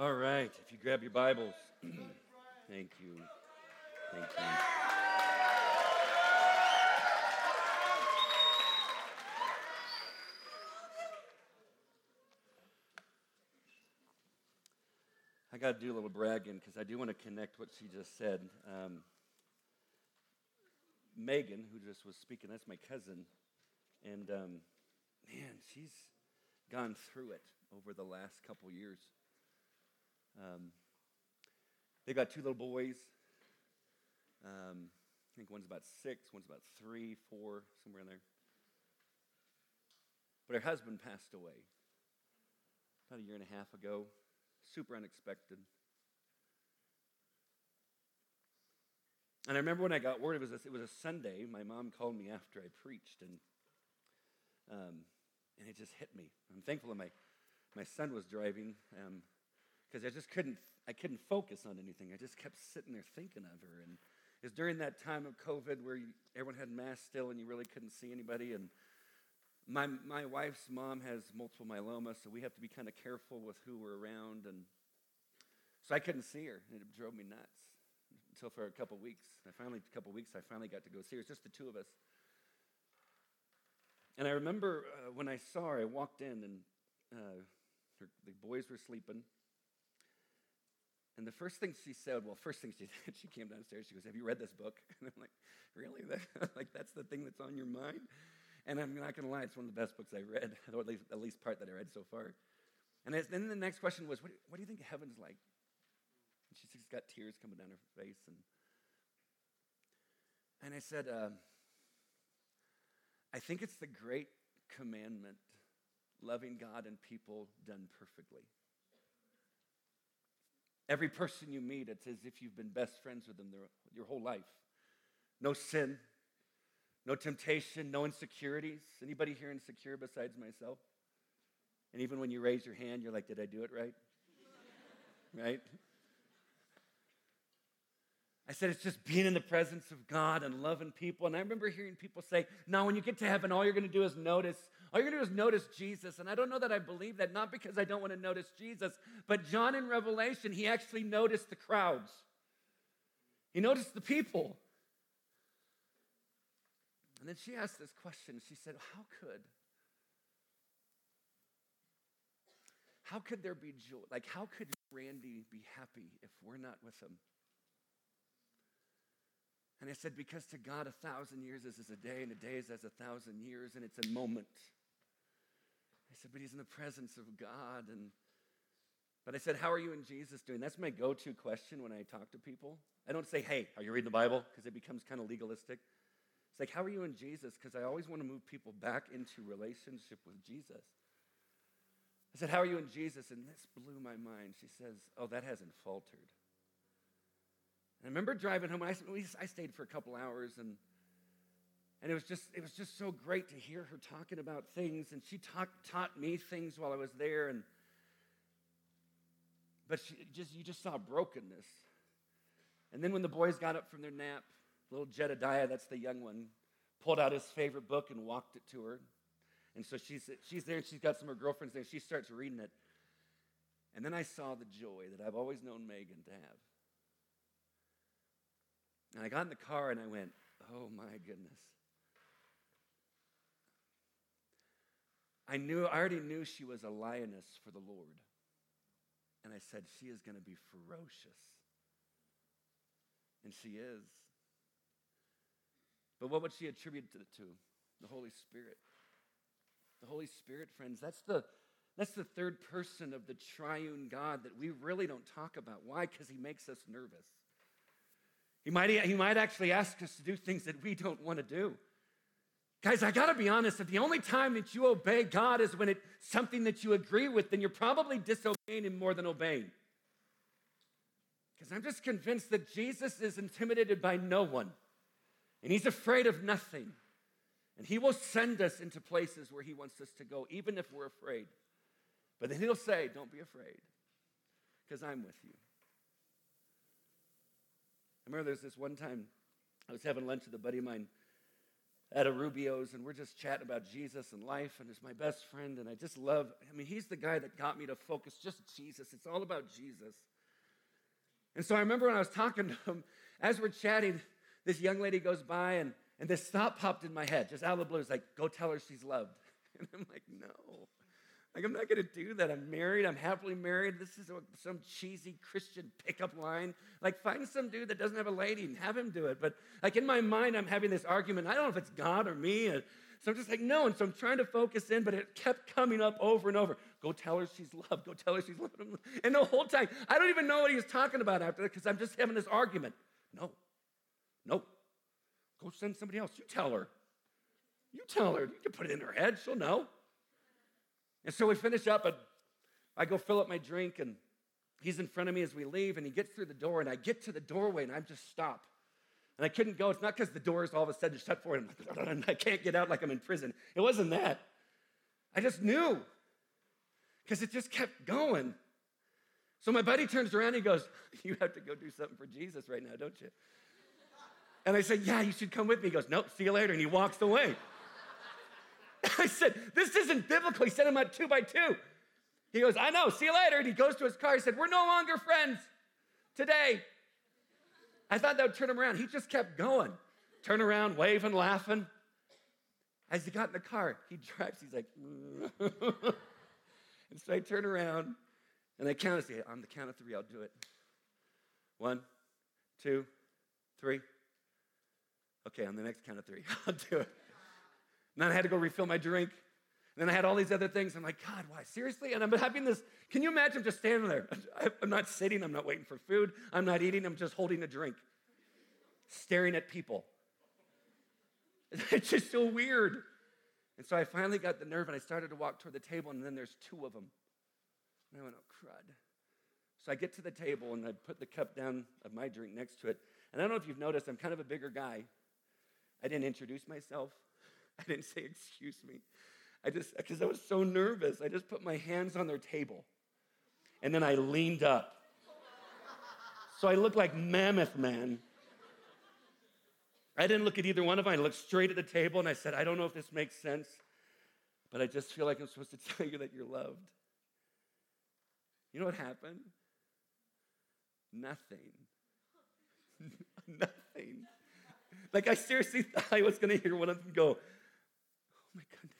All right, if you grab your Bibles. Thank you. Thank you. I got to do a little bragging because I do want to connect what she just said. Um, Megan, who just was speaking, that's my cousin. And um, man, she's gone through it over the last couple years. Um, they got two little boys. Um, I think one's about six, one's about three, four, somewhere in there. But her husband passed away about a year and a half ago. Super unexpected. And I remember when I got word, it was a, it was a Sunday. My mom called me after I preached, and, um, and it just hit me. I'm thankful that my, my son was driving. Um, because I just couldn't, I couldn't focus on anything. I just kept sitting there thinking of her. And it was during that time of COVID where you, everyone had masks still and you really couldn't see anybody. And my, my wife's mom has multiple myeloma, so we have to be kind of careful with who we're around. And so I couldn't see her, and it drove me nuts until for a couple weeks. I finally, a couple weeks, I finally got to go see her. It's just the two of us. And I remember uh, when I saw her, I walked in and uh, her, the boys were sleeping. And the first thing she said, well, first thing she did, she came downstairs. She goes, "Have you read this book?" And I'm like, "Really? like that's the thing that's on your mind?" And I'm not going to lie, it's one of the best books I've read, or at least, at least part that I read so far. And then the next question was, what do, what do you think heaven's like? And she's got tears coming down her face. And, and I said, uh, I think it's the great commandment loving God and people done perfectly. Every person you meet, it's as if you've been best friends with them their, your whole life. No sin, no temptation, no insecurities. Anybody here insecure besides myself? And even when you raise your hand, you're like, did I do it right? right? I said it's just being in the presence of God and loving people. And I remember hearing people say, now when you get to heaven, all you're going to do is notice. All you're going to do is notice Jesus. And I don't know that I believe that, not because I don't want to notice Jesus, but John in Revelation, he actually noticed the crowds. He noticed the people. And then she asked this question. She said, How could? How could there be joy? Like, how could Randy be happy if we're not with him? And I said, Because to God, a thousand years is as a day, and a day is as a thousand years, and it's a moment. I said, But he's in the presence of God. And but I said, How are you and Jesus doing? That's my go-to question when I talk to people. I don't say, Hey, are you reading the Bible? Because it becomes kind of legalistic. It's like, How are you and Jesus? Because I always want to move people back into relationship with Jesus. I said, How are you in Jesus? And this blew my mind. She says, Oh, that hasn't faltered. And I remember driving home. I, I stayed for a couple hours, and and it was just it was just so great to hear her talking about things, and she talk, taught me things while I was there, and but she just you just saw brokenness. And then when the boys got up from their nap, little Jedediah, that's the young one, pulled out his favorite book and walked it to her. And so she's, she's there and she's got some of her girlfriends there. She starts reading it. And then I saw the joy that I've always known Megan to have. And I got in the car and I went, oh my goodness. I knew, I already knew she was a lioness for the Lord. And I said, she is going to be ferocious. And she is. But what would she attribute it to? The Holy Spirit. The Holy Spirit, friends, that's the, that's the third person of the triune God that we really don't talk about. Why? Because he makes us nervous. He might, he might actually ask us to do things that we don't want to do. Guys, I got to be honest. If the only time that you obey God is when it's something that you agree with, then you're probably disobeying Him more than obeying. Because I'm just convinced that Jesus is intimidated by no one, and He's afraid of nothing. And He will send us into places where He wants us to go, even if we're afraid. But then He'll say, Don't be afraid, because I'm with you. I remember there's this one time I was having lunch with a buddy of mine. At a Rubio's, and we're just chatting about Jesus and life, and he's my best friend, and I just love, I mean, he's the guy that got me to focus just Jesus. It's all about Jesus. And so I remember when I was talking to him, as we're chatting, this young lady goes by, and, and this thought popped in my head, just out of the blue. It's like, go tell her she's loved. And I'm like, no. Like, I'm not going to do that. I'm married. I'm happily married. This is some cheesy Christian pickup line. Like, find some dude that doesn't have a lady and have him do it. But, like, in my mind, I'm having this argument. I don't know if it's God or me. And so I'm just like, no. And so I'm trying to focus in, but it kept coming up over and over. Go tell her she's loved. Go tell her she's loved. And the whole time, I don't even know what he was talking about after that because I'm just having this argument. No, no. Go send somebody else. You tell her. You tell her. You can put it in her head. She'll know. And so we finish up, and I go fill up my drink, and he's in front of me as we leave, and he gets through the door, and I get to the doorway, and I just stop. And I couldn't go. It's not because the door is all of a sudden shut for him. I can't get out like I'm in prison. It wasn't that. I just knew because it just kept going. So my buddy turns around and he goes, You have to go do something for Jesus right now, don't you? And I said, Yeah, you should come with me. He goes, Nope, see you later. And he walks away. I said, This isn't biblical. He said, I'm at two by two. He goes, I know, see you later. And he goes to his car. He said, We're no longer friends today. I thought that would turn him around. He just kept going, turn around, waving, laughing. As he got in the car, he drives, he's like, and so I turn around and I count, I say, on the count of three, I'll do it. One, two, three. Okay, on the next count of three, I'll do it. And then I had to go refill my drink. And then I had all these other things. I'm like, God, why? Seriously? And I'm having this. Can you imagine just standing there? I'm not sitting. I'm not waiting for food. I'm not eating. I'm just holding a drink, staring at people. It's just so weird. And so I finally got the nerve and I started to walk toward the table, and then there's two of them. And I went, oh, crud. So I get to the table and I put the cup down of my drink next to it. And I don't know if you've noticed, I'm kind of a bigger guy. I didn't introduce myself. I didn't say, excuse me. I just, because I was so nervous, I just put my hands on their table. And then I leaned up. So I looked like Mammoth Man. I didn't look at either one of them. I looked straight at the table and I said, I don't know if this makes sense, but I just feel like I'm supposed to tell you that you're loved. You know what happened? Nothing. Nothing. Like, I seriously thought I was going to hear one of them go, Oh my goodness.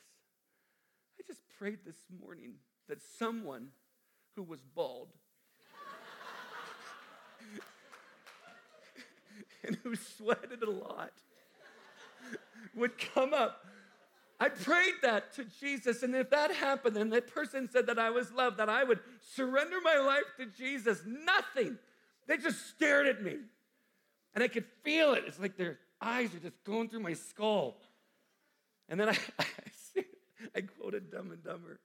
I just prayed this morning that someone who was bald and who sweated a lot would come up. I prayed that to Jesus, and if that happened, and that person said that I was loved, that I would surrender my life to Jesus, nothing. They just stared at me. And I could feel it. It's like their eyes are just going through my skull. And then I, I, I quoted Dumb and Dumber.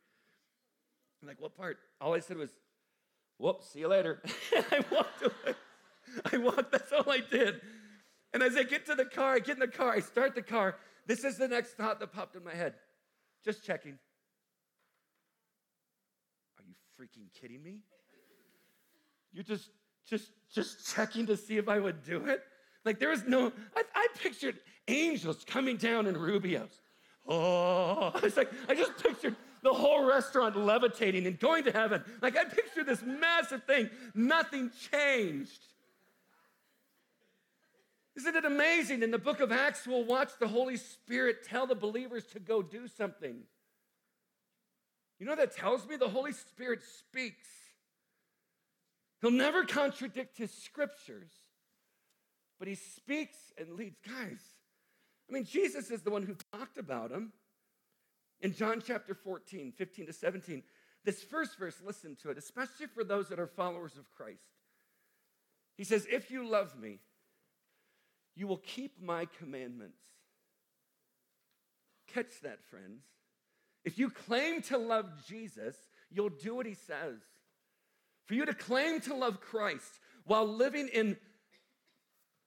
I'm like, what part? All I said was, whoops, see you later. I walked away. I walked, that's all I did. And as I get to the car, I get in the car, I start the car. This is the next thought that popped in my head. Just checking. Are you freaking kidding me? You're just, just, just checking to see if I would do it? Like there was no, I, I pictured angels coming down in Rubio's oh, it's like I just pictured the whole restaurant levitating and going to heaven. Like I pictured this massive thing. Nothing changed. Isn't it amazing? In the book of Acts, we'll watch the Holy Spirit tell the believers to go do something. You know that tells me? The Holy Spirit speaks. He'll never contradict his scriptures, but he speaks and leads. Guys, I mean, Jesus is the one who talked about him. In John chapter 14, 15 to 17, this first verse, listen to it, especially for those that are followers of Christ. He says, If you love me, you will keep my commandments. Catch that, friends. If you claim to love Jesus, you'll do what he says. For you to claim to love Christ while living in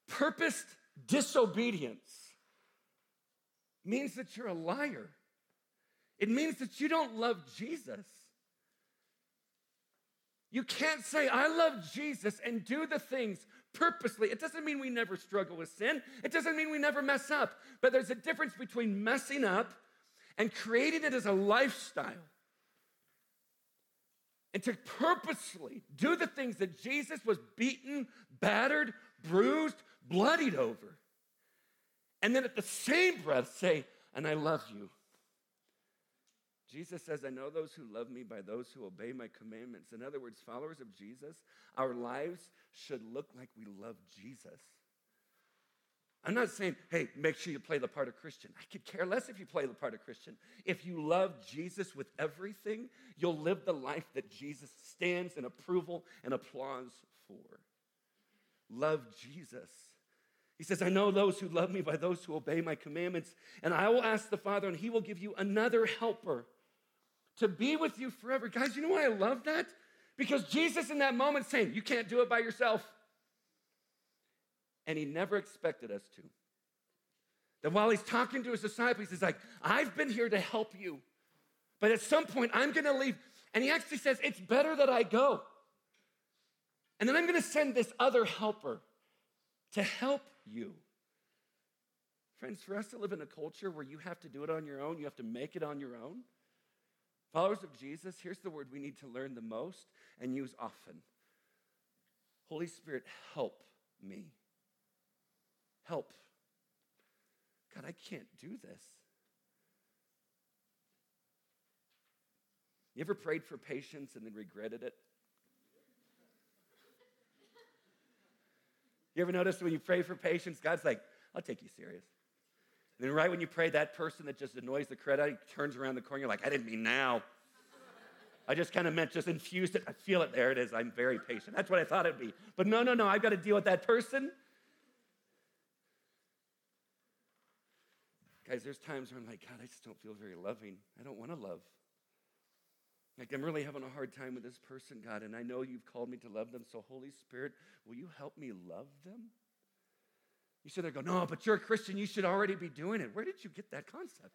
purposed disobedience means that you're a liar. It means that you don't love Jesus. You can't say, I love Jesus and do the things purposely. It doesn't mean we never struggle with sin, it doesn't mean we never mess up. But there's a difference between messing up and creating it as a lifestyle. And to purposely do the things that Jesus was beaten, battered, bruised, bloodied over. And then at the same breath say, and I love you. Jesus says, I know those who love me by those who obey my commandments. In other words, followers of Jesus, our lives should look like we love Jesus. I'm not saying, hey, make sure you play the part of Christian. I could care less if you play the part of Christian. If you love Jesus with everything, you'll live the life that Jesus stands in approval and applause for. Love Jesus. He says, I know those who love me by those who obey my commandments, and I will ask the Father, and he will give you another helper to be with you forever. Guys, you know why I love that? Because Jesus in that moment saying, You can't do it by yourself. And he never expected us to. That while he's talking to his disciples, he's like, I've been here to help you. But at some point, I'm going to leave. And he actually says, It's better that I go. And then I'm going to send this other helper to help you. Friends, for us to live in a culture where you have to do it on your own, you have to make it on your own, Followers of Jesus, here's the word we need to learn the most and use often Holy Spirit, help me. Help. God, I can't do this. You ever prayed for patience and then regretted it? You ever notice when you pray for patience, God's like, I'll take you serious. And then right when you pray, that person that just annoys the crud out, turns around the corner, you're like, I didn't mean now. I just kind of meant just infused it. I feel it. There it is. I'm very patient. That's what I thought it'd be. But no, no, no. I've got to deal with that person. Guys, there's times where I'm like, God, I just don't feel very loving. I don't want to love. Like, I'm really having a hard time with this person, God, and I know you've called me to love them. So, Holy Spirit, will you help me love them? You should go, no, but you're a Christian. You should already be doing it. Where did you get that concept?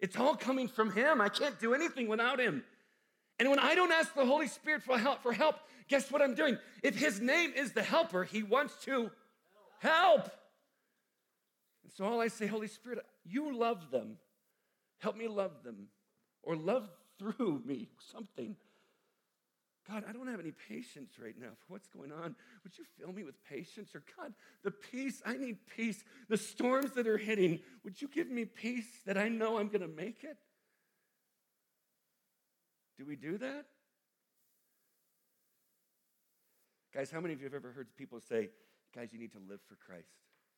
It's all coming from Him. I can't do anything without Him. And when I don't ask the Holy Spirit for help, for help, guess what I'm doing? If His name is the helper, He wants to help. And so all I say, Holy Spirit, you love them. Help me love them. Or love through me, something. God, I don't have any patience right now for what's going on. Would you fill me with patience? Or, God, the peace, I need peace. The storms that are hitting, would you give me peace that I know I'm going to make it? Do we do that? Guys, how many of you have ever heard people say, guys, you need to live for Christ?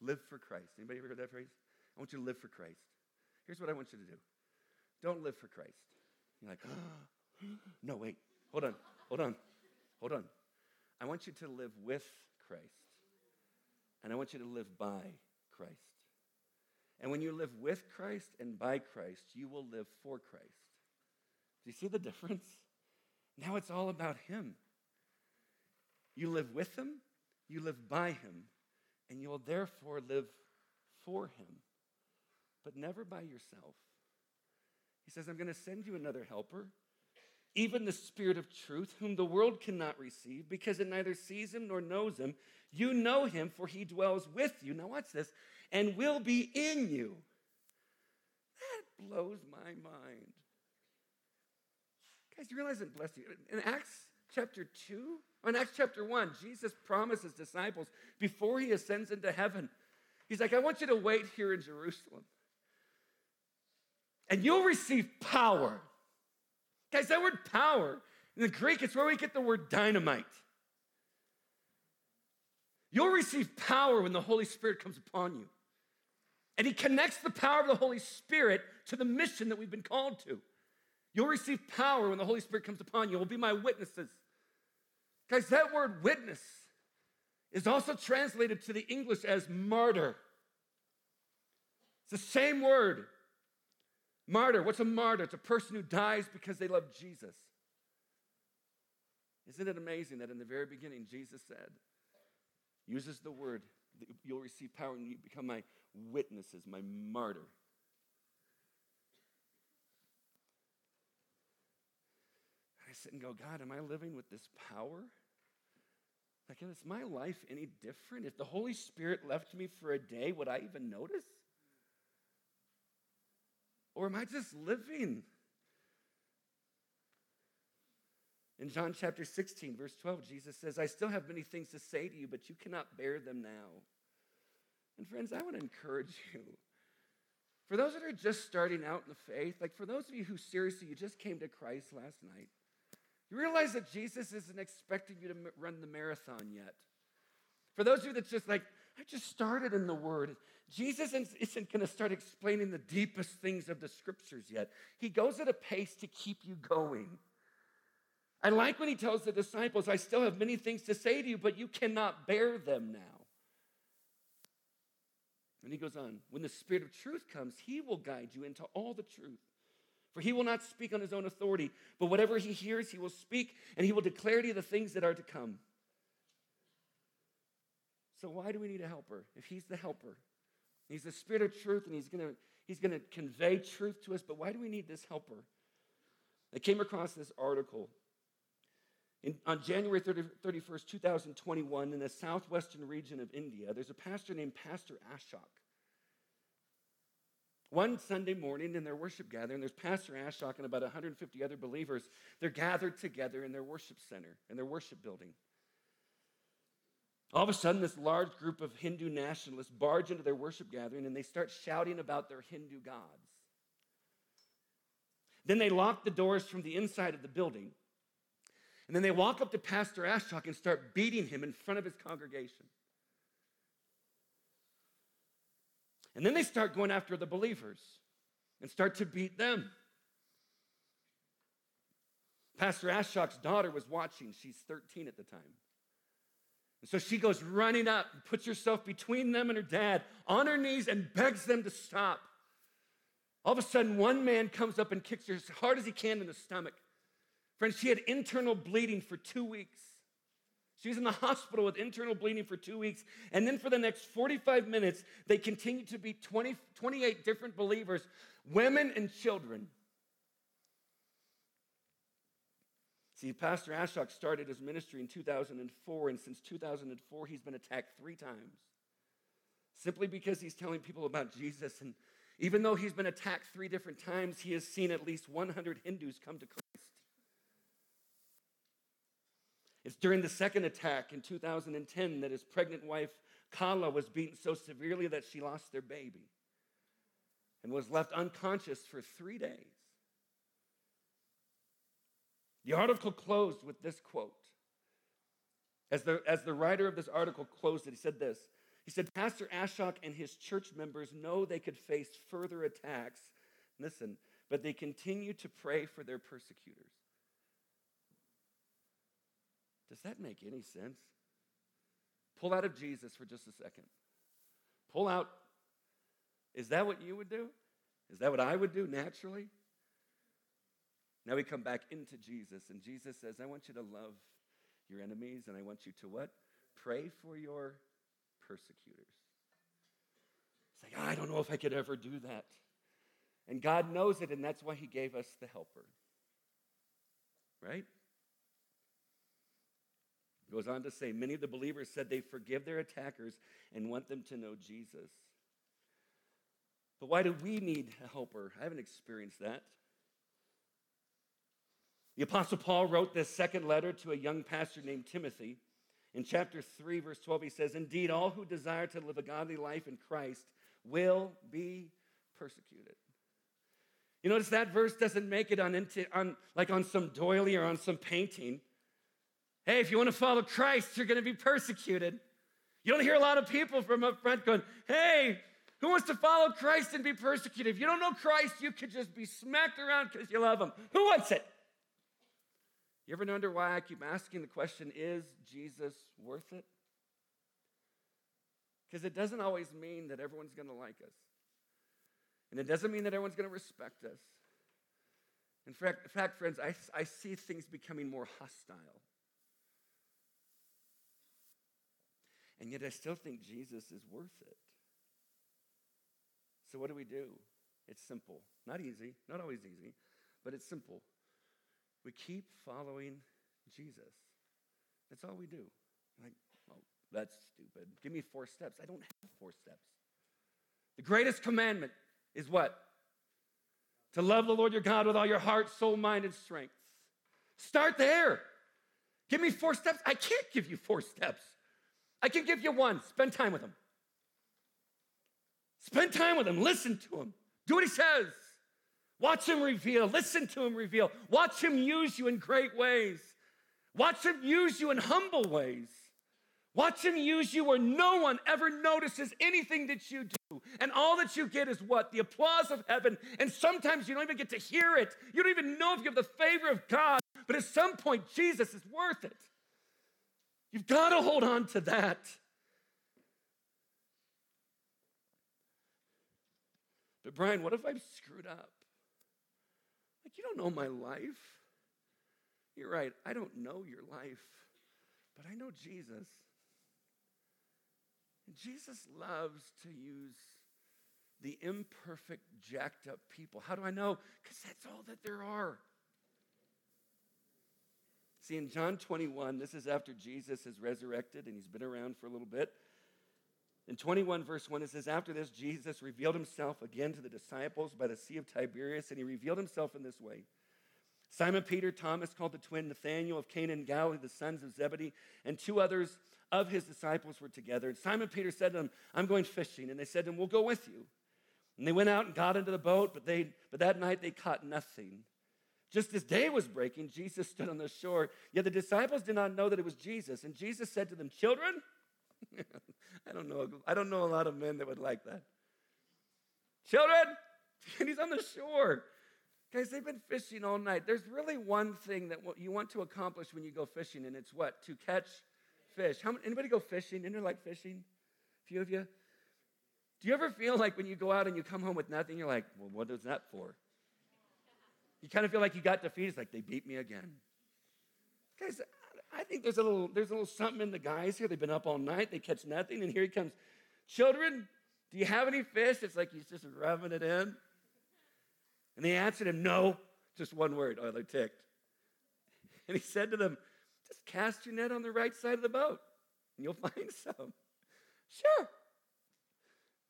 Live for Christ. Anybody ever heard that phrase? I want you to live for Christ. Here's what I want you to do. Don't live for Christ. You're like, no, wait, hold on. Hold on. Hold on. I want you to live with Christ. And I want you to live by Christ. And when you live with Christ and by Christ, you will live for Christ. Do you see the difference? Now it's all about Him. You live with Him, you live by Him, and you will therefore live for Him, but never by yourself. He says, I'm going to send you another helper even the Spirit of truth, whom the world cannot receive, because it neither sees him nor knows him. You know him, for he dwells with you. Now, watch this, and will be in you. That blows my mind. Guys, you realize it blessed you. In Acts chapter 2, or in Acts chapter 1, Jesus promises disciples before he ascends into heaven, he's like, I want you to wait here in Jerusalem. And you'll receive power Guys, that word power in the Greek, it's where we get the word dynamite. You'll receive power when the Holy Spirit comes upon you. And he connects the power of the Holy Spirit to the mission that we've been called to. You'll receive power when the Holy Spirit comes upon you. will be my witnesses. Guys, that word witness is also translated to the English as martyr. It's the same word Martyr, what's a martyr? It's a person who dies because they love Jesus. Isn't it amazing that in the very beginning, Jesus said, uses the word, you'll receive power and you become my witnesses, my martyr. I sit and go, God, am I living with this power? Like, is my life any different? If the Holy Spirit left me for a day, would I even notice? Or am I just living? In John chapter 16, verse 12, Jesus says, I still have many things to say to you, but you cannot bear them now. And friends, I want to encourage you. For those that are just starting out in the faith, like for those of you who seriously, you just came to Christ last night, you realize that Jesus isn't expecting you to run the marathon yet. For those of you that's just like, I just started in the Word, Jesus isn't going to start explaining the deepest things of the Scriptures yet. He goes at a pace to keep you going. I like when he tells the disciples, I still have many things to say to you, but you cannot bear them now. And he goes on, when the Spirit of truth comes, he will guide you into all the truth. For he will not speak on his own authority, but whatever he hears, he will speak, and he will declare to you the things that are to come. So, why do we need a helper? If he's the helper, he's the Spirit of truth, and he's going to he's going to convey truth to us, but why do we need this helper? I came across this article in, on January 30, 31st, 2021, in the southwestern region of India, there's a pastor named Pastor Ashok. One Sunday morning in their worship gathering, there's Pastor Ashok and about 150 other believers. They're gathered together in their worship center, in their worship building. All of a sudden, this large group of Hindu nationalists barge into their worship gathering and they start shouting about their Hindu gods. Then they lock the doors from the inside of the building. And then they walk up to Pastor Ashok and start beating him in front of his congregation. And then they start going after the believers and start to beat them. Pastor Ashok's daughter was watching. She's 13 at the time. So she goes running up puts herself between them and her dad on her knees and begs them to stop. All of a sudden, one man comes up and kicks her as hard as he can in the stomach. Friends, she had internal bleeding for two weeks. She was in the hospital with internal bleeding for two weeks. And then for the next 45 minutes, they continued to be 20, 28 different believers, women and children. See, Pastor Ashok started his ministry in 2004, and since 2004, he's been attacked three times. Simply because he's telling people about Jesus. And even though he's been attacked three different times, he has seen at least 100 Hindus come to Christ. It's during the second attack in 2010 that his pregnant wife, Kala, was beaten so severely that she lost their baby and was left unconscious for three days. The article closed with this quote. As the, as the writer of this article closed it, he said this. He said, Pastor Ashok and his church members know they could face further attacks. Listen, but they continue to pray for their persecutors. Does that make any sense? Pull out of Jesus for just a second. Pull out. Is that what you would do? Is that what I would do naturally? Now we come back into Jesus, and Jesus says, I want you to love your enemies, and I want you to what? Pray for your persecutors. It's like, I don't know if I could ever do that. And God knows it, and that's why He gave us the helper. Right? Goes on to say, many of the believers said they forgive their attackers and want them to know Jesus. But why do we need a helper? I haven't experienced that. The Apostle Paul wrote this second letter to a young pastor named Timothy. In chapter 3, verse 12, he says, Indeed, all who desire to live a godly life in Christ will be persecuted. You notice that verse doesn't make it on, on like on some doily or on some painting. Hey, if you want to follow Christ, you're going to be persecuted. You don't hear a lot of people from up front going, Hey, who wants to follow Christ and be persecuted? If you don't know Christ, you could just be smacked around because you love him. Who wants it? You ever wonder why I keep asking the question, is Jesus worth it? Because it doesn't always mean that everyone's going to like us. And it doesn't mean that everyone's going to respect us. In fact, in fact friends, I, I see things becoming more hostile. And yet I still think Jesus is worth it. So what do we do? It's simple. Not easy, not always easy, but it's simple. We keep following Jesus. That's all we do. Like, oh, that's stupid. Give me four steps. I don't have four steps. The greatest commandment is what? To love the Lord your God with all your heart, soul, mind, and strength. Start there. Give me four steps. I can't give you four steps. I can give you one. Spend time with him. Spend time with him. Listen to him. Do what he says. Watch him reveal. Listen to him reveal. Watch him use you in great ways. Watch him use you in humble ways. Watch him use you where no one ever notices anything that you do. And all that you get is what? The applause of heaven. And sometimes you don't even get to hear it. You don't even know if you have the favor of God. But at some point, Jesus is worth it. You've got to hold on to that. But Brian, what if I've screwed up? Don't know my life. You're right, I don't know your life, but I know Jesus. And Jesus loves to use the imperfect, jacked up people. How do I know? Because that's all that there are. See, in John 21, this is after Jesus is resurrected and he's been around for a little bit. In 21, verse 1, it says, After this, Jesus revealed himself again to the disciples by the Sea of Tiberias, and he revealed himself in this way. Simon Peter, Thomas, called the twin, Nathanael of Cana in Galilee, the sons of Zebedee, and two others of his disciples were together. And Simon Peter said to them, I'm going fishing. And they said to him, We'll go with you. And they went out and got into the boat, but, they, but that night they caught nothing. Just as day was breaking, Jesus stood on the shore. Yet the disciples did not know that it was Jesus. And Jesus said to them, Children, I don't know. I don't know a lot of men that would like that. Children, and he's on the shore. Guys, they've been fishing all night. There's really one thing that you want to accomplish when you go fishing, and it's what? To catch fish. How, many, anybody go fishing? Anybody like fishing? A few of you? Do you ever feel like when you go out and you come home with nothing, you're like, well, what is that for? You kind of feel like you got defeated. It's like, they beat me again. Guys, I think there's a little there's a little something in the guys here. They've been up all night, they catch nothing, and here he comes. Children, do you have any fish? It's like he's just rubbing it in. And they answered him, No, just one word. Oh, they're ticked. And he said to them, Just cast your net on the right side of the boat, and you'll find some. Sure.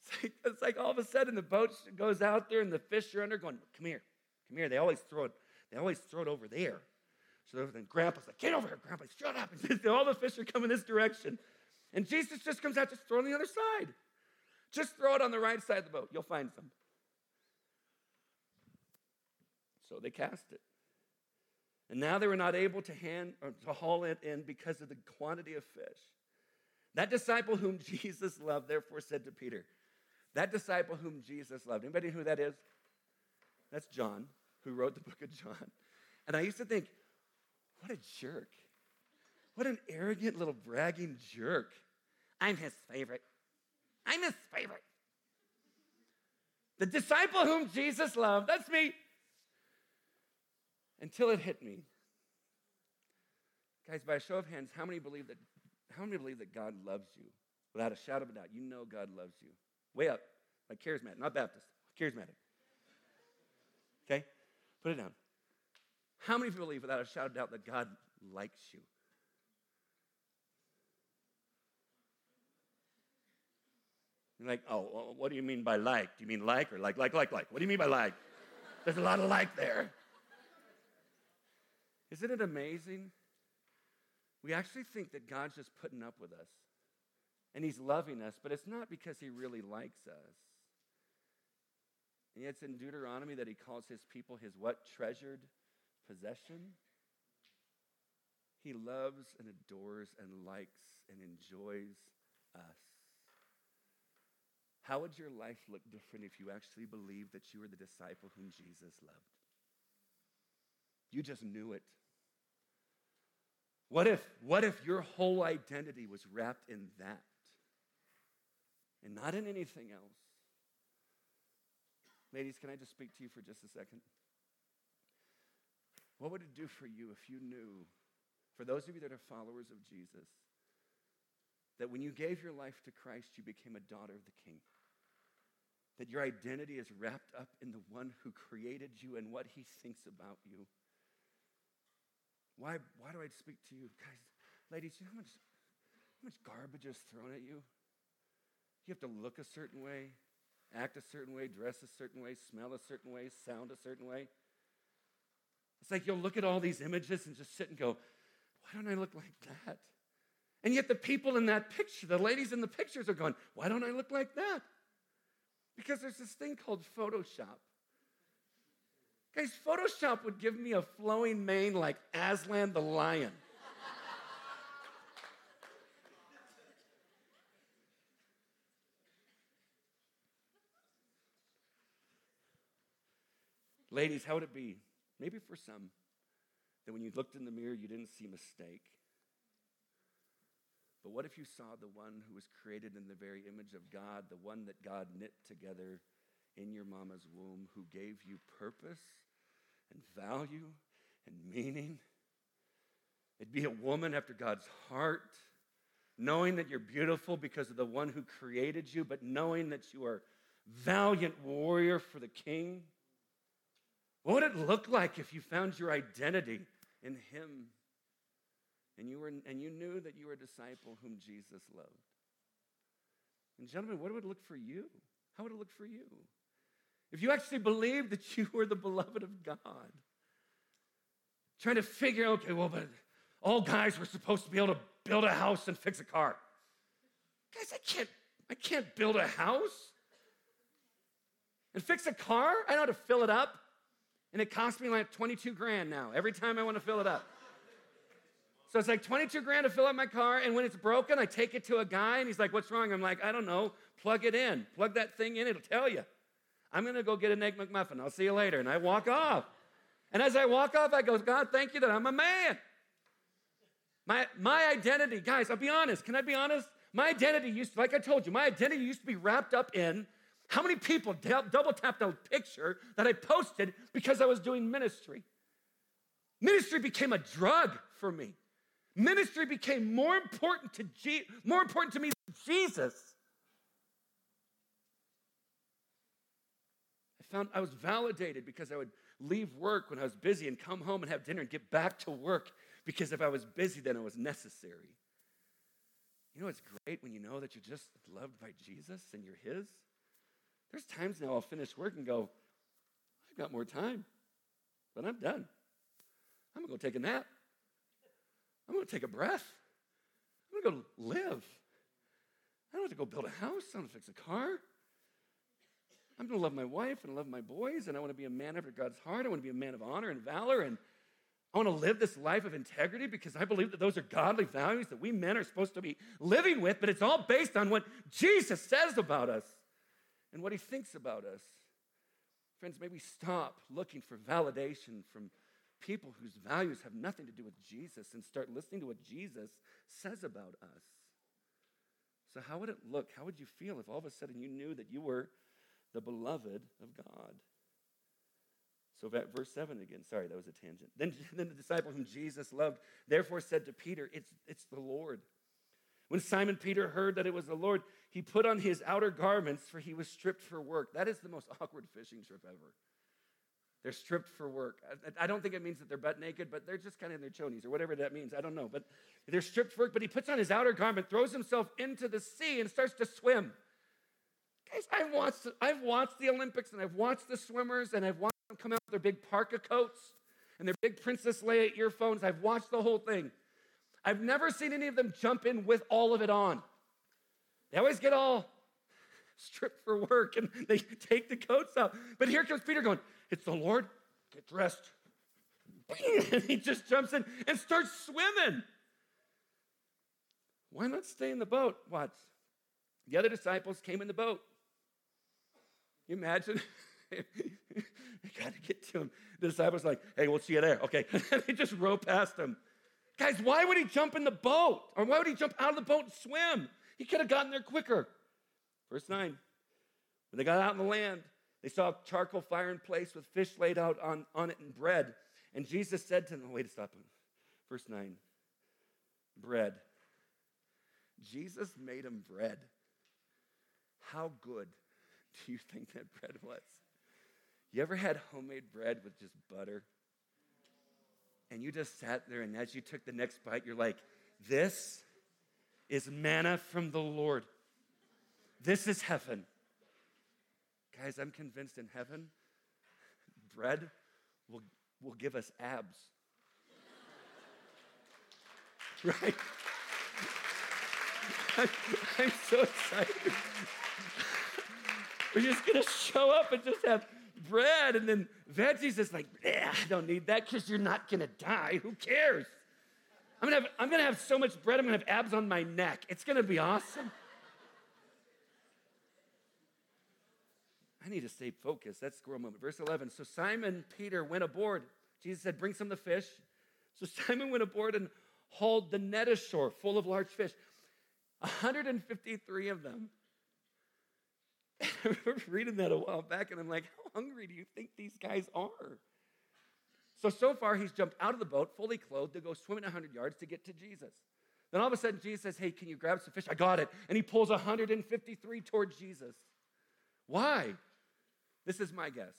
It's like, it's like all of a sudden the boat goes out there and the fish are under going, Come here, come here. They always throw it, they always throw it over there. So then Grandpa's like, get over here, Grandpa, shut up. And all the fish are coming this direction. And Jesus just comes out, just throw on the other side. Just throw it on the right side of the boat. You'll find some. So they cast it. And now they were not able to hand or to haul it in because of the quantity of fish. That disciple whom Jesus loved, therefore said to Peter, that disciple whom Jesus loved. Anybody who that is? That's John, who wrote the book of John. And I used to think, what a jerk. What an arrogant little bragging jerk. I'm his favorite. I'm his favorite. The disciple whom Jesus loved, that's me. Until it hit me. Guys, by a show of hands, how many believe that how many believe that God loves you? Without a shadow of a doubt, you know God loves you. Way up, like charismatic, not Baptist, charismatic. Okay? Put it down. How many believe without a shadow of doubt that God likes you? You're like, oh, what do you mean by like? Do you mean like or like, like, like, like? What do you mean by like? There's a lot of like there. Isn't it amazing? We actually think that God's just putting up with us and He's loving us, but it's not because He really likes us. And yet it's in Deuteronomy that He calls His people His what? Treasured possession. He loves and adores and likes and enjoys us. How would your life look different if you actually believed that you were the disciple whom Jesus loved? You just knew it. What if, what if your whole identity was wrapped in that and not in anything else? Ladies, can I just speak to you for just a second? What would it do for you if you knew, for those of you that are followers of Jesus, that when you gave your life to Christ, you became a daughter of the King? That your identity is wrapped up in the one who created you and what he thinks about you. Why, why do I speak to you? Guys, ladies, you know how much How much garbage is thrown at you? You have to look a certain way, act a certain way, dress a certain way, smell a certain way, sound a certain way. It's like you'll look at all these images and just sit and go, why don't I look like that? And yet the people in that picture, the ladies in the pictures are going, why don't I look like that? Because there's this thing called Photoshop. Guys, Photoshop would give me a flowing mane like Aslan the lion. Ladies, how would it be? Maybe for some, that when you looked in the mirror, you didn't see mistake. But what if you saw the one who was created in the very image of God, the one that God knit together in your mama's womb, who gave you purpose and value and meaning? It'd be a woman after God's heart, knowing that you're beautiful because of the one who created you, but knowing that you are valiant warrior for the king. What would it look like if you found your identity in Him and you, were, and you knew that you were a disciple whom Jesus loved? And, gentlemen, what would it look for you? How would it look for you? If you actually believed that you were the beloved of God, trying to figure, okay, well, but all guys were supposed to be able to build a house and fix a car. Guys, I can't, I can't build a house and fix a car. I know how to fill it up. And it costs me like 22 grand now every time I want to fill it up. So it's like 22 grand to fill up my car. And when it's broken, I take it to a guy and he's like, What's wrong? I'm like, I don't know. Plug it in. Plug that thing in, it'll tell you. I'm going to go get an Egg McMuffin. I'll see you later. And I walk off. And as I walk off, I go, God, thank you that I'm a man. My, my identity, guys, I'll be honest. Can I be honest? My identity used to, like I told you, my identity used to be wrapped up in how many people double tapped a picture that I posted because I was doing ministry? Ministry became a drug for me. Ministry became more important to Je- more important to me than Jesus. I found I was validated because I would leave work when I was busy and come home and have dinner and get back to work because if I was busy, then it was necessary. You know, it's great when you know that you're just loved by Jesus and you're His. There's times now I'll finish work and go, I've got more time, but I'm done. I'm to go take a nap. I'm to take a breath. I'm to go live. I don't have to go build a house. I don't have to fix a car. I'm going to love my wife and love my boys, and I want to be a man after God's heart. I want to be a man of honor and valor, and I want to live this life of integrity because I believe that those are godly values that we men are supposed to be living with, but it's all based on what Jesus says about us and what he thinks about us. Friends, may we stop looking for validation from people whose values have nothing to do with Jesus and start listening to what Jesus says about us. So, how would it look? How would you feel if all of a sudden you knew that you were the beloved of God? So, verse 7 again. Sorry, that was a tangent. Then, then the disciple whom Jesus loved therefore said to Peter, It's, it's the Lord. When Simon Peter heard that it was the Lord, he put on his outer garments, for he was stripped for work. That is the most awkward fishing trip ever. They're stripped for work. I don't think it means that they're butt naked, but they're just kind of in their chonies or whatever that means. I don't know. But they're stripped for work. But he puts on his outer garment, throws himself into the sea, and starts to swim. Guys, I've watched, I've watched the Olympics and I've watched the swimmers and I've watched them come out with their big parka coats and their big Princess Leia earphones. I've watched the whole thing. I've never seen any of them jump in with all of it on. They always get all stripped for work and they take the coats off. But here comes Peter going, It's the Lord, get dressed. And he just jumps in and starts swimming. Why not stay in the boat? What? The other disciples came in the boat. You imagine? I got to get to him. The disciples like, hey, we'll see you there. Okay. they just row past him. Guys, why would he jump in the boat? Or why would he jump out of the boat and swim? He could have gotten there quicker. Verse 9 When they got out in the land, they saw a charcoal fire in place with fish laid out on, on it and bread. And Jesus said to them, wait, stop. Verse 9 bread. Jesus made them bread. How good do you think that bread was? You ever had homemade bread with just butter? and you just sat there, and as you took the next bite, you're like, this is manna from the Lord. This is heaven. Guys, I'm convinced in heaven, bread will, will give us abs. right? I'm, I'm so excited. We're just gonna show up and just have bread and then veggies. It's like, I don't need that because you're not gonna die. Who cares? I'm gonna, have, I'm gonna have so much bread, I'm gonna have abs on my neck. It's gonna be awesome. I need to stay focused. That's squirrel moment. Verse 11. So Simon Peter went aboard. Jesus said, Bring some of the fish. So Simon went aboard and hauled the net ashore full of large fish. 153 of them. I remember reading that a while back, and I'm like, how hungry do you think these guys are? So, so far, he's jumped out of the boat, fully clothed, to go swimming 100 yards to get to Jesus. Then all of a sudden, Jesus says, Hey, can you grab some fish? I got it. And he pulls 153 towards Jesus. Why? This is my guess.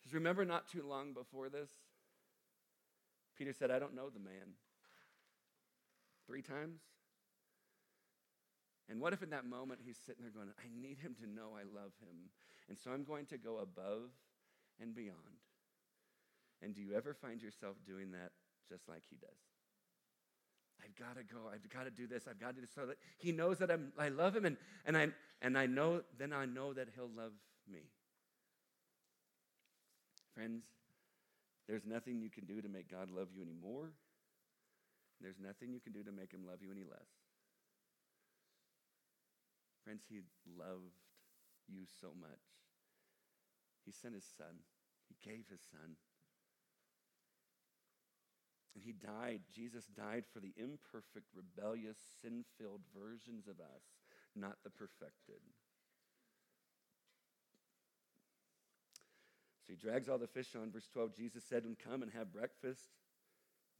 Because remember, not too long before this, Peter said, I don't know the man. Three times? And what if in that moment he's sitting there going, I need him to know I love him. And so I'm going to go above and beyond. And do you ever find yourself doing that just like he does? I've got to go. I've got to do this. I've got to do this so that he knows that I'm, I love him. And, and, I, and I know, then I know that he'll love me. Friends, there's nothing you can do to make God love you anymore. There's nothing you can do to make him love you any less. Friends, he loved you so much. He sent his son, he gave his son. And he died. Jesus died for the imperfect, rebellious, sin filled versions of us, not the perfected. So he drags all the fish on. Verse 12 Jesus said to him, Come and have breakfast.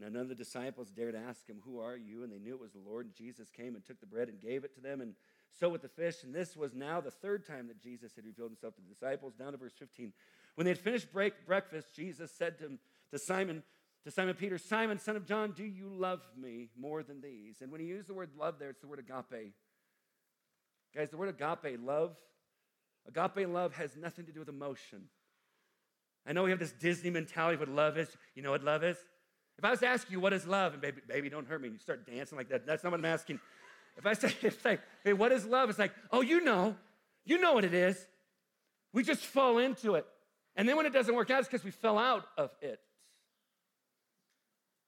Now, none of the disciples dared ask him, Who are you? And they knew it was the Lord. And Jesus came and took the bread and gave it to them, and so with the fish. And this was now the third time that Jesus had revealed himself to the disciples. Down to verse 15. When they had finished break, breakfast, Jesus said to, to Simon, to Simon Peter, Simon, son of John, do you love me more than these? And when he used the word love there, it's the word agape. Guys, the word agape, love, agape love has nothing to do with emotion. I know we have this Disney mentality of what love is. You know what love is? If I was to ask you, what is love? And baby, baby, don't hurt me. And you start dancing like that. That's not what I'm asking. If I say, it's like, hey, what is love? It's like, oh, you know. You know what it is. We just fall into it. And then when it doesn't work out, it's because we fell out of it.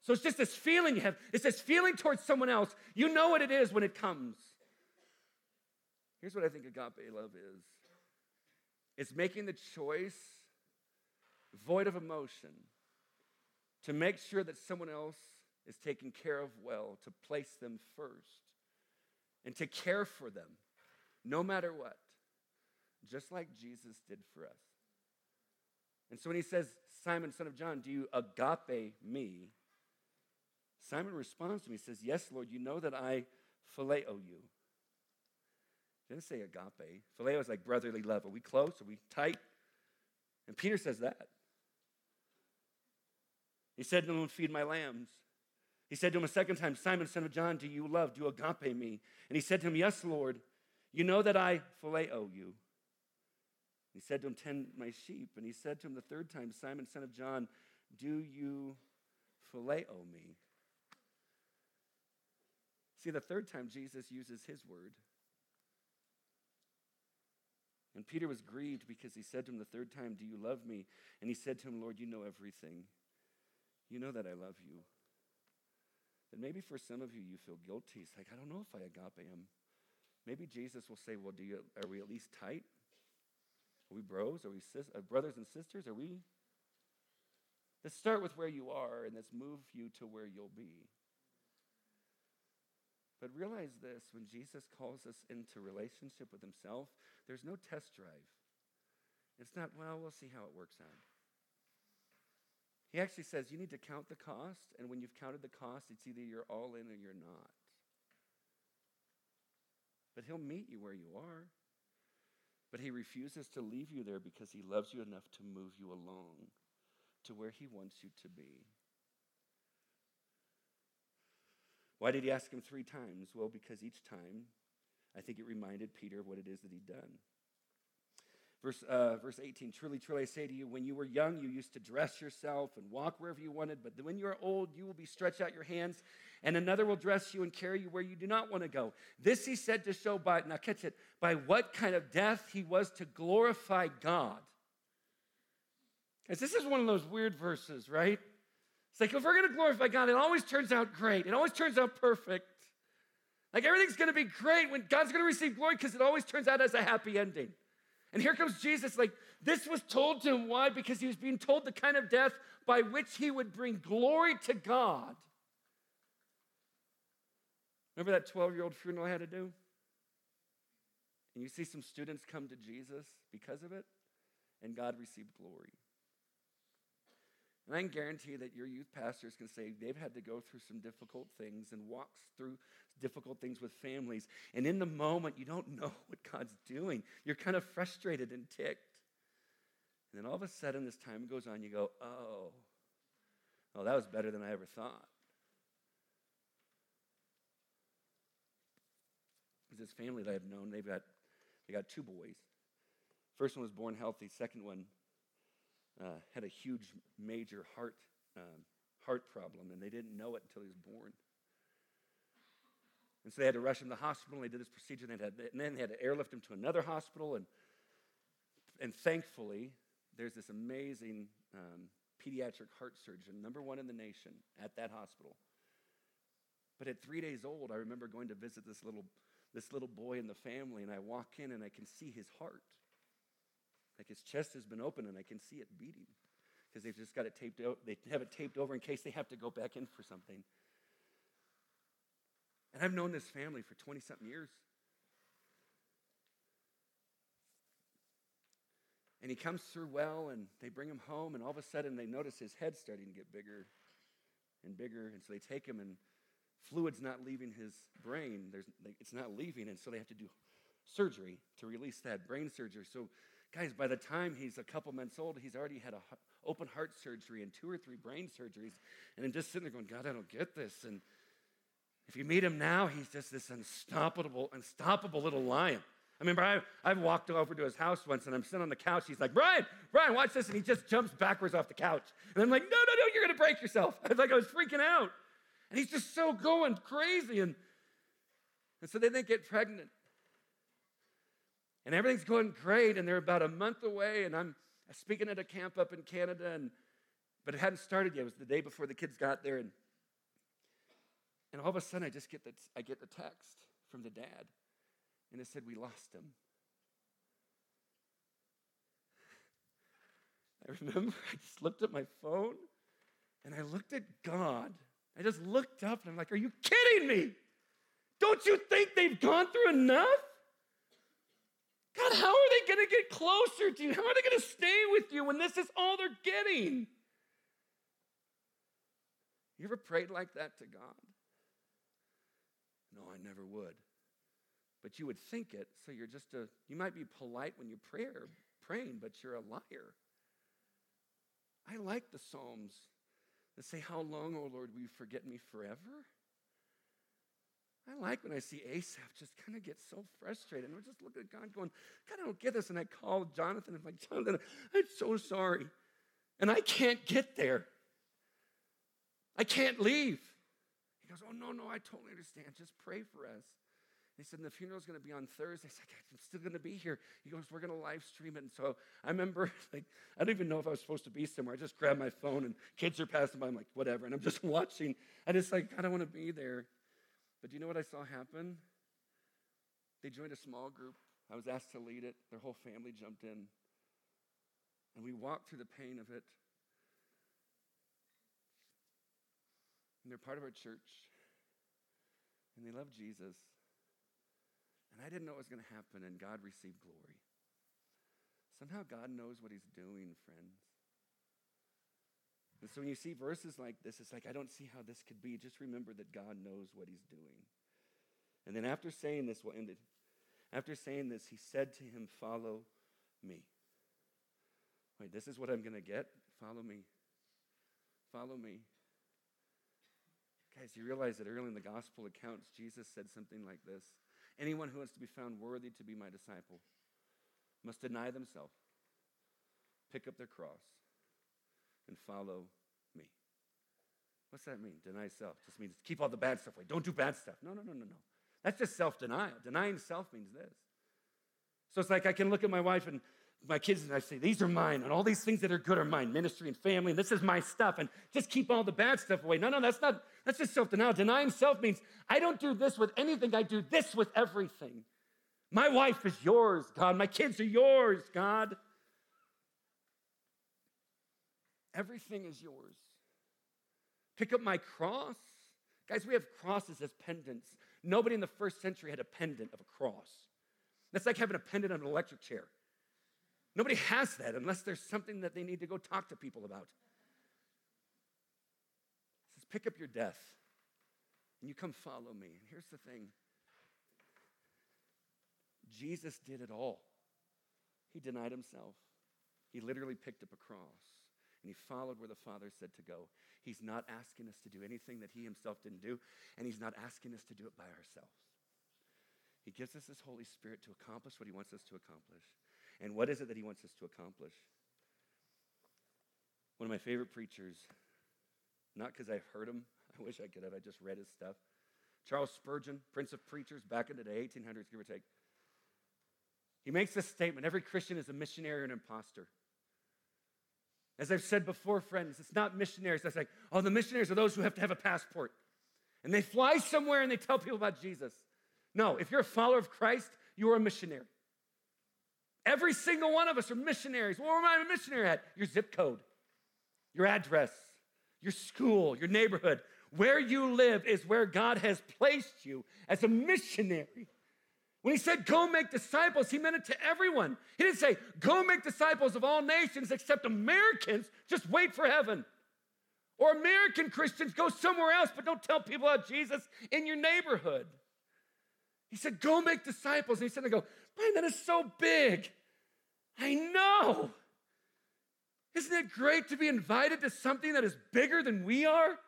So it's just this feeling you have. It's this feeling towards someone else. You know what it is when it comes. Here's what I think agape love is it's making the choice, void of emotion, to make sure that someone else is taken care of well, to place them first, and to care for them no matter what, just like Jesus did for us. And so when he says, Simon, son of John, do you agape me? Simon responds to me, says, Yes, Lord, you know that I phileo you. Didn't say agape. Phileo is like brotherly love. Are we close? Are we tight? And Peter says that. He said No one Feed my lambs. He said to him a second time, Simon, son of John, do you love, do you agape me? And he said to him, Yes, Lord, you know that I phileo you. He said to him, Tend my sheep. And he said to him the third time, Simon, son of John, do you phileo me? See, the third time Jesus uses his word. And Peter was grieved because he said to him the third time, Do you love me? And he said to him, Lord, you know everything. You know that I love you. And maybe for some of you, you feel guilty. It's like, I don't know if I agape him. Maybe Jesus will say, Well, do you, are we at least tight? Are we bros? Are we sis- uh, brothers and sisters? Are we? Let's start with where you are and let's move you to where you'll be. But realize this when Jesus calls us into relationship with himself, there's no test drive. It's not, well, we'll see how it works out. He actually says you need to count the cost, and when you've counted the cost, it's either you're all in or you're not. But he'll meet you where you are. But he refuses to leave you there because he loves you enough to move you along to where he wants you to be. Why did he ask him three times? Well, because each time I think it reminded Peter of what it is that he'd done. Verse, uh, verse 18 Truly, truly, I say to you, when you were young, you used to dress yourself and walk wherever you wanted, but when you are old, you will be stretched out your hands, and another will dress you and carry you where you do not want to go. This he said to show by, now catch it, by what kind of death he was to glorify God. Because this is one of those weird verses, right? It's like if we're going to glorify God, it always turns out great, it always turns out perfect. Like everything's going to be great when God's going to receive glory because it always turns out as a happy ending. And here comes Jesus, like this was told to him. Why? Because he was being told the kind of death by which he would bring glory to God. Remember that 12 year old funeral I had to do? And you see some students come to Jesus because of it, and God received glory. And I can guarantee that your youth pastors can say they've had to go through some difficult things and walk through difficult things with families. And in the moment, you don't know what God's doing. You're kind of frustrated and ticked. And then all of a sudden, as time goes on, you go, oh, oh, that was better than I ever thought. There's this family that I've known, they've got, they got two boys. First one was born healthy, second one uh, had a huge, major heart, um, heart problem, and they didn't know it until he was born. And so they had to rush him to the hospital. And they did this procedure, and, had, and then they had to airlift him to another hospital. And, and thankfully, there's this amazing um, pediatric heart surgeon, number one in the nation, at that hospital. But at three days old, I remember going to visit this little, this little boy in the family, and I walk in and I can see his heart. Like his chest has been open and I can see it beating because they've just got it taped out. They have it taped over in case they have to go back in for something. And I've known this family for 20 something years. And he comes through well, and they bring him home, and all of a sudden they notice his head starting to get bigger and bigger. And so they take him, and fluid's not leaving his brain. There's, it's not leaving, and so they have to do surgery to release that brain surgery. So Guys, by the time he's a couple months old, he's already had an open heart surgery and two or three brain surgeries. And I'm just sitting there going, God, I don't get this. And if you meet him now, he's just this unstoppable, unstoppable little lion. I remember I, I've walked over to his house once and I'm sitting on the couch. He's like, Brian, Brian, watch this. And he just jumps backwards off the couch. And I'm like, no, no, no, you're going to break yourself. I was like, I was freaking out. And he's just so going crazy. And, and so then they get pregnant and everything's going great, and they're about a month away, and I'm speaking at a camp up in Canada, and but it hadn't started yet. It was the day before the kids got there, and and all of a sudden I just get the I get the text from the dad, and it said we lost him. I remember I just looked at my phone, and I looked at God. I just looked up, and I'm like, "Are you kidding me? Don't you think they've gone through enough?" God, how are they going to get closer to you? How are they going to stay with you when this is all they're getting? You ever prayed like that to God? No, I never would. But you would think it, so you're just a, you might be polite when you pray praying, but you're a liar. I like the Psalms that say, How long, O Lord, will you forget me forever? I like when I see Asaph just kind of get so frustrated. And I just look at God going, God, I don't get this. And I call Jonathan and I'm like, Jonathan, I'm so sorry. And I can't get there. I can't leave. He goes, Oh, no, no, I totally understand. Just pray for us. He said, and the funeral's going to be on Thursday. I said, I'm still going to be here. He goes, we're going to live stream it. And so I remember, like, I don't even know if I was supposed to be somewhere. I just grabbed my phone and kids are passing by. I'm like, whatever. And I'm just watching. I just like, God, I want to be there. But do you know what I saw happen? They joined a small group. I was asked to lead it. Their whole family jumped in. And we walked through the pain of it. And they're part of our church. And they love Jesus. And I didn't know what was going to happen, and God received glory. Somehow God knows what He's doing, friends. And so when you see verses like this, it's like, I don't see how this could be. Just remember that God knows what he's doing. And then after saying this, ended? After saying this, he said to him, Follow me. Wait, this is what I'm going to get? Follow me. Follow me. Guys, you realize that early in the gospel accounts, Jesus said something like this Anyone who wants to be found worthy to be my disciple must deny themselves, pick up their cross, and follow me. What's that mean? Deny self. Just means keep all the bad stuff away. Don't do bad stuff. No, no, no, no, no. That's just self denial. Denying self means this. So it's like I can look at my wife and my kids and I say, These are mine, and all these things that are good are mine ministry and family, and this is my stuff, and just keep all the bad stuff away. No, no, that's not, that's just self denial. Denying self means I don't do this with anything, I do this with everything. My wife is yours, God. My kids are yours, God. Everything is yours. Pick up my cross. Guys, we have crosses as pendants. Nobody in the first century had a pendant of a cross. That's like having a pendant on an electric chair. Nobody has that unless there's something that they need to go talk to people about. It says, pick up your death and you come follow me. And here's the thing Jesus did it all. He denied himself. He literally picked up a cross and he followed where the Father said to go. He's not asking us to do anything that he himself didn't do, and he's not asking us to do it by ourselves. He gives us his Holy Spirit to accomplish what he wants us to accomplish. And what is it that he wants us to accomplish? One of my favorite preachers, not because I've heard him, I wish I could have, I just read his stuff. Charles Spurgeon, Prince of Preachers, back in the day, 1800s, give or take. He makes this statement every Christian is a missionary and impostor. As I've said before, friends, it's not missionaries. That's like, oh, the missionaries are those who have to have a passport. And they fly somewhere and they tell people about Jesus. No, if you're a follower of Christ, you are a missionary. Every single one of us are missionaries. Where am I a missionary at? Your zip code, your address, your school, your neighborhood. Where you live is where God has placed you as a missionary. When he said, go make disciples, he meant it to everyone. He didn't say, go make disciples of all nations except Americans, just wait for heaven. Or American Christians, go somewhere else, but don't tell people about Jesus in your neighborhood. He said, go make disciples. And he said, I go, Brian, that is so big. I know. Isn't it great to be invited to something that is bigger than we are?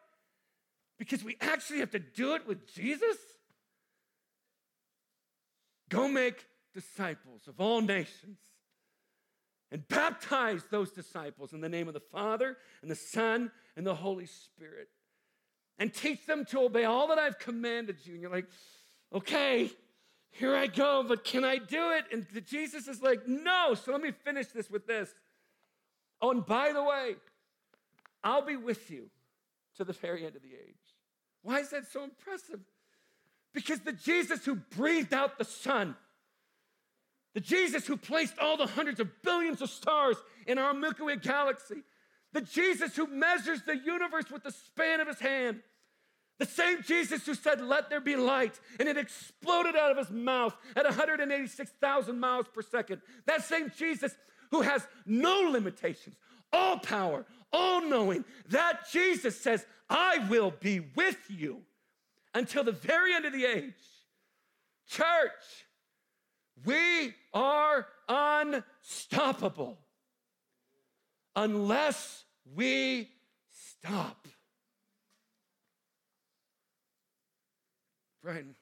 Because we actually have to do it with Jesus? Go make disciples of all nations and baptize those disciples in the name of the Father and the Son and the Holy Spirit and teach them to obey all that I've commanded you. And you're like, okay, here I go, but can I do it? And Jesus is like, no. So let me finish this with this. Oh, and by the way, I'll be with you to the very end of the age. Why is that so impressive? Because the Jesus who breathed out the sun, the Jesus who placed all the hundreds of billions of stars in our Milky Way galaxy, the Jesus who measures the universe with the span of his hand, the same Jesus who said, Let there be light, and it exploded out of his mouth at 186,000 miles per second. That same Jesus who has no limitations, all power, all knowing, that Jesus says, I will be with you until the very end of the age. Church, we are unstoppable unless we stop. Brian,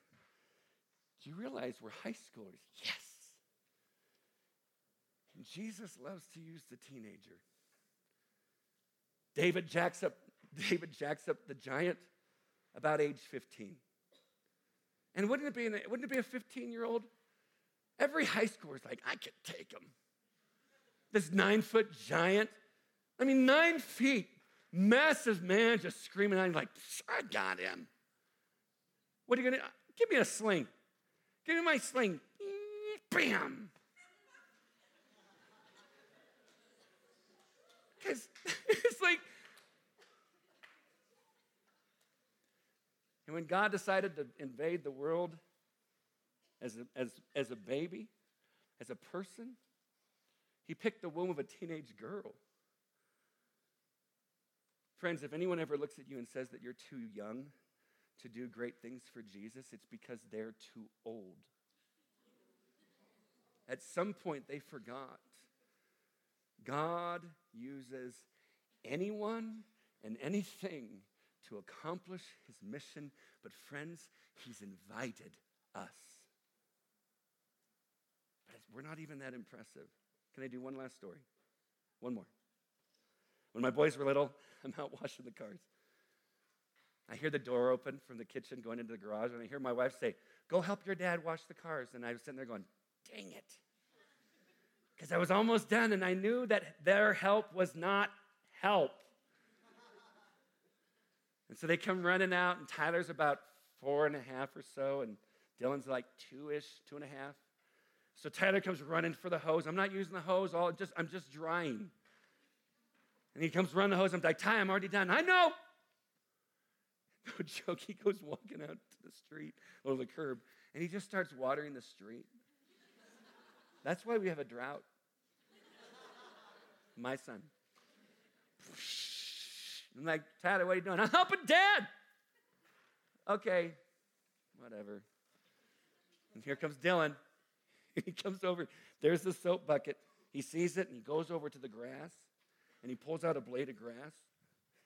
do you realize we're high schoolers? Yes. And Jesus loves to use the teenager. David jacks up, David jacks up the giant about age 15. And wouldn't it be, an, wouldn't it be a 15 year old? Every high schooler is like, I could take him. This nine foot giant. I mean, nine feet, massive man just screaming at him like, I got him. What are you gonna give me a sling? Give me my sling. Bam. Because it's like, and when God decided to invade the world as a, as, as a baby, as a person, he picked the womb of a teenage girl. Friends, if anyone ever looks at you and says that you're too young to do great things for Jesus, it's because they're too old. At some point, they forgot. God uses anyone and anything to accomplish his mission. But, friends, he's invited us. But we're not even that impressive. Can I do one last story? One more. When my boys were little, I'm out washing the cars. I hear the door open from the kitchen going into the garage, and I hear my wife say, Go help your dad wash the cars. And I was sitting there going, Dang it. Because I was almost done, and I knew that their help was not help. And so they come running out, and Tyler's about four and a half or so, and Dylan's like two ish, two and a half. So Tyler comes running for the hose. I'm not using the hose, all just I'm just drying. And he comes running the hose. I'm like, Ty, I'm already done. I know. No joke. He goes walking out to the street or the curb, and he just starts watering the street. That's why we have a drought. My son. I'm like, Tyler, what are you doing? I'm helping dad. Okay, whatever. And here comes Dylan. he comes over. There's the soap bucket. He sees it and he goes over to the grass and he pulls out a blade of grass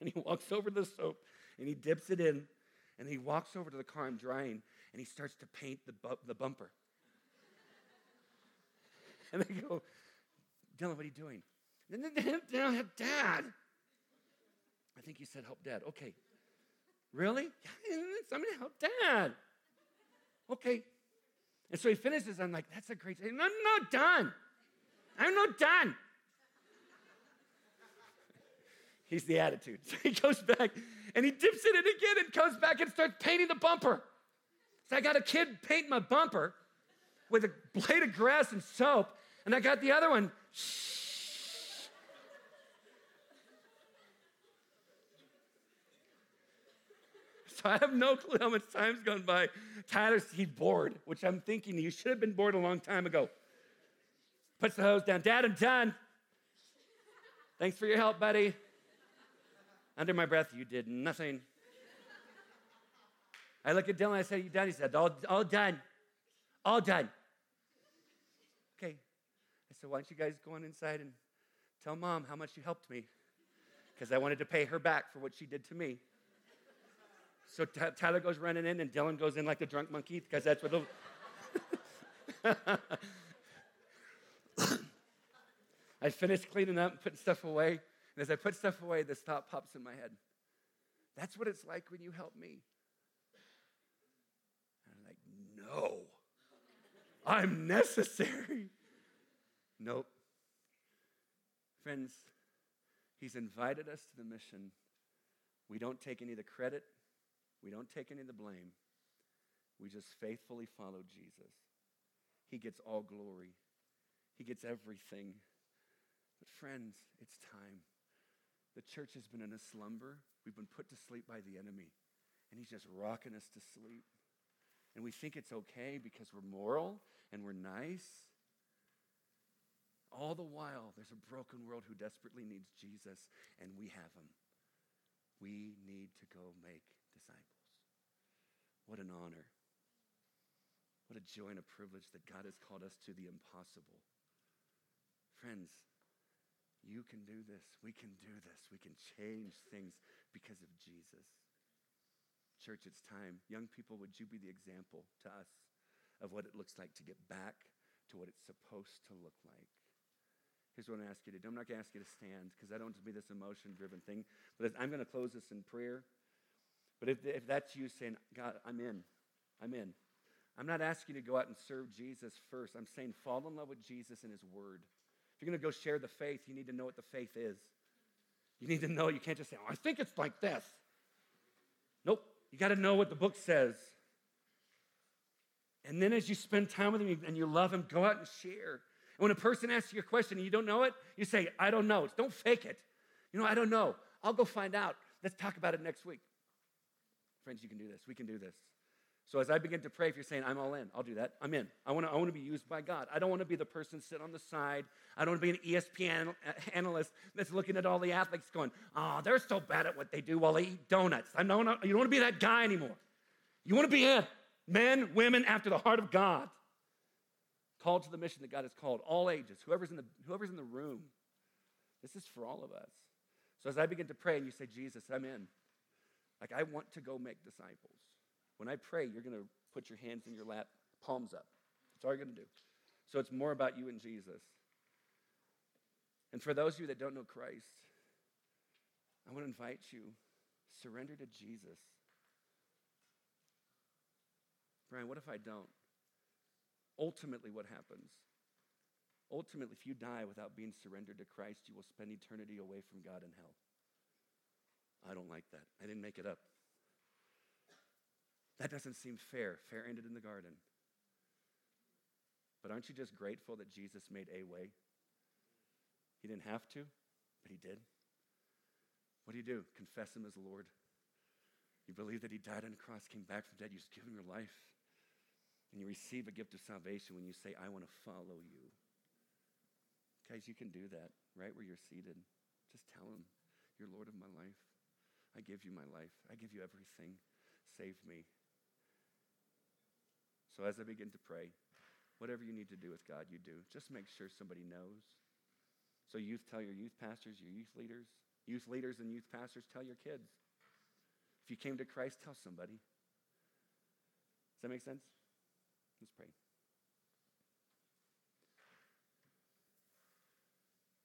and he walks over the soap and he dips it in and he walks over to the car I'm drying and he starts to paint the, bu- the bumper. and they go, Dylan, what are you doing? Dad. I think you said help dad. Okay. Really? I'm going to help dad. Okay. And so he finishes. I'm like, that's a great. I'm not done. I'm not done. He's the attitude. So he goes back and he dips it in again and comes back and starts painting the bumper. So I got a kid paint my bumper with a blade of grass and soap, and I got the other one. So I have no clue how much time's gone by. Tyler's he's bored, which I'm thinking you should have been bored a long time ago. Puts the hose down. Dad, I'm done. Thanks for your help, buddy. Under my breath, you did nothing. I look at Dylan, I said, You done? He said, All, all done. All done. Okay. I said, Why don't you guys go on inside and tell mom how much you helped me? Because I wanted to pay her back for what she did to me. So T- Tyler goes running in, and Dylan goes in like a drunk monkey because that's what. I finished cleaning up and putting stuff away. And as I put stuff away, this thought pops in my head. That's what it's like when you help me. And I'm like, no, I'm necessary. Nope. Friends, he's invited us to the mission. We don't take any of the credit, we don't take any of the blame. We just faithfully follow Jesus. He gets all glory, He gets everything. But, friends, it's time. The church has been in a slumber. We've been put to sleep by the enemy, and he's just rocking us to sleep. And we think it's okay because we're moral and we're nice. All the while, there's a broken world who desperately needs Jesus, and we have him. We need to go make disciples. What an honor. What a joy and a privilege that God has called us to the impossible. Friends, you can do this. We can do this. We can change things because of Jesus. Church, it's time. Young people, would you be the example to us of what it looks like to get back to what it's supposed to look like? Here's what I'm going to ask you to do. I'm not going to ask you to stand because I don't want to be this emotion driven thing. But I'm going to close this in prayer. But if, if that's you saying, God, I'm in, I'm in. I'm not asking you to go out and serve Jesus first. I'm saying fall in love with Jesus and his word If you're going to go share the faith, you need to know what the faith is. You need to know, you can't just say, oh, I think it's like this. Nope. You got to know what the book says. And then as you spend time with him and you love him, go out and share. And when a person asks you a question and you don't know it, you say, I don't know. Don't fake it. You know, I don't know. I'll go find out. Let's talk about it next week. Friends, you can do this. We can do this. So as I begin to pray, if you're saying, I'm all in, I'll do that. I'm in. I want to I wanna be used by God. I don't want to be the person sitting on the side. I don't want to be an ESPN uh, analyst that's looking at all the athletes going, oh, they're so bad at what they do while they eat donuts. I don't, you don't want to be that guy anymore. You want to be in. Men, women after the heart of God. Called to the mission that God has called, all ages, whoever's in the, whoever's in the room. This is for all of us. So as I begin to pray and you say, Jesus, I'm in. Like, I want to go make disciples. When I pray, you're going to put your hands in your lap, palms up. That's all you're going to do. So it's more about you and Jesus. And for those of you that don't know Christ, I want to invite you surrender to Jesus. Brian, what if I don't? Ultimately, what happens? Ultimately, if you die without being surrendered to Christ, you will spend eternity away from God in hell. I don't like that. I didn't make it up. That doesn't seem fair. Fair ended in the garden. But aren't you just grateful that Jesus made a way? He didn't have to, but he did. What do you do? Confess him as Lord. You believe that he died on the cross, came back from dead, you just give him your life. And you receive a gift of salvation when you say, I want to follow you. Guys, you can do that right where you're seated. Just tell him, You're Lord of my life. I give you my life. I give you everything. Save me. So as I begin to pray, whatever you need to do with God, you do. Just make sure somebody knows. So, youth, tell your youth pastors, your youth leaders. Youth leaders and youth pastors, tell your kids. If you came to Christ, tell somebody. Does that make sense? Let's pray.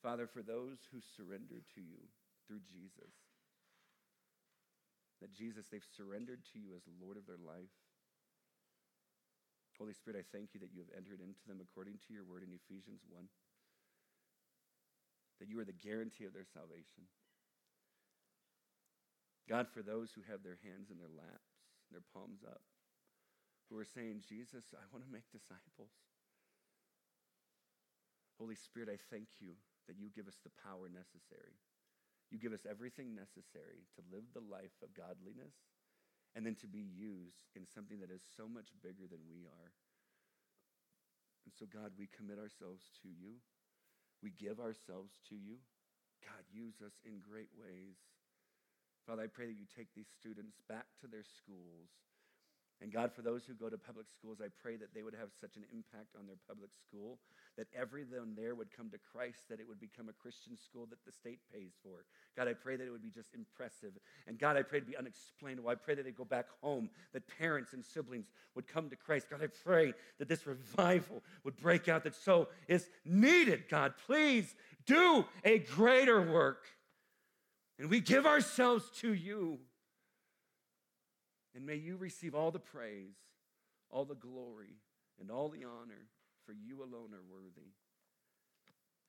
Father, for those who surrendered to you through Jesus, that Jesus, they've surrendered to you as Lord of their life. Holy Spirit, I thank you that you have entered into them according to your word in Ephesians 1, that you are the guarantee of their salvation. God, for those who have their hands in their laps, their palms up, who are saying, Jesus, I want to make disciples. Holy Spirit, I thank you that you give us the power necessary you give us everything necessary to live the life of godliness and then to be used in something that is so much bigger than we are. And so, God, we commit ourselves to you. We give ourselves to you. God, use us in great ways. Father, I pray that you take these students back to their schools and God, for those who go to public schools, I pray that they would have such an impact on their public school that everyone there would come to Christ, that it would become a Christian school that the state pays for. God, I pray that it would be just impressive. And God, I pray to be unexplainable. I pray that they go back home, that parents and siblings would come to Christ. God, I pray that this revival would break out that so is needed. God, please do a greater work. And we give ourselves to you. And may you receive all the praise, all the glory, and all the honor, for you alone are worthy.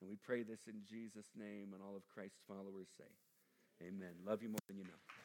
And we pray this in Jesus' name, and all of Christ's followers say, Amen. Love you more than you know.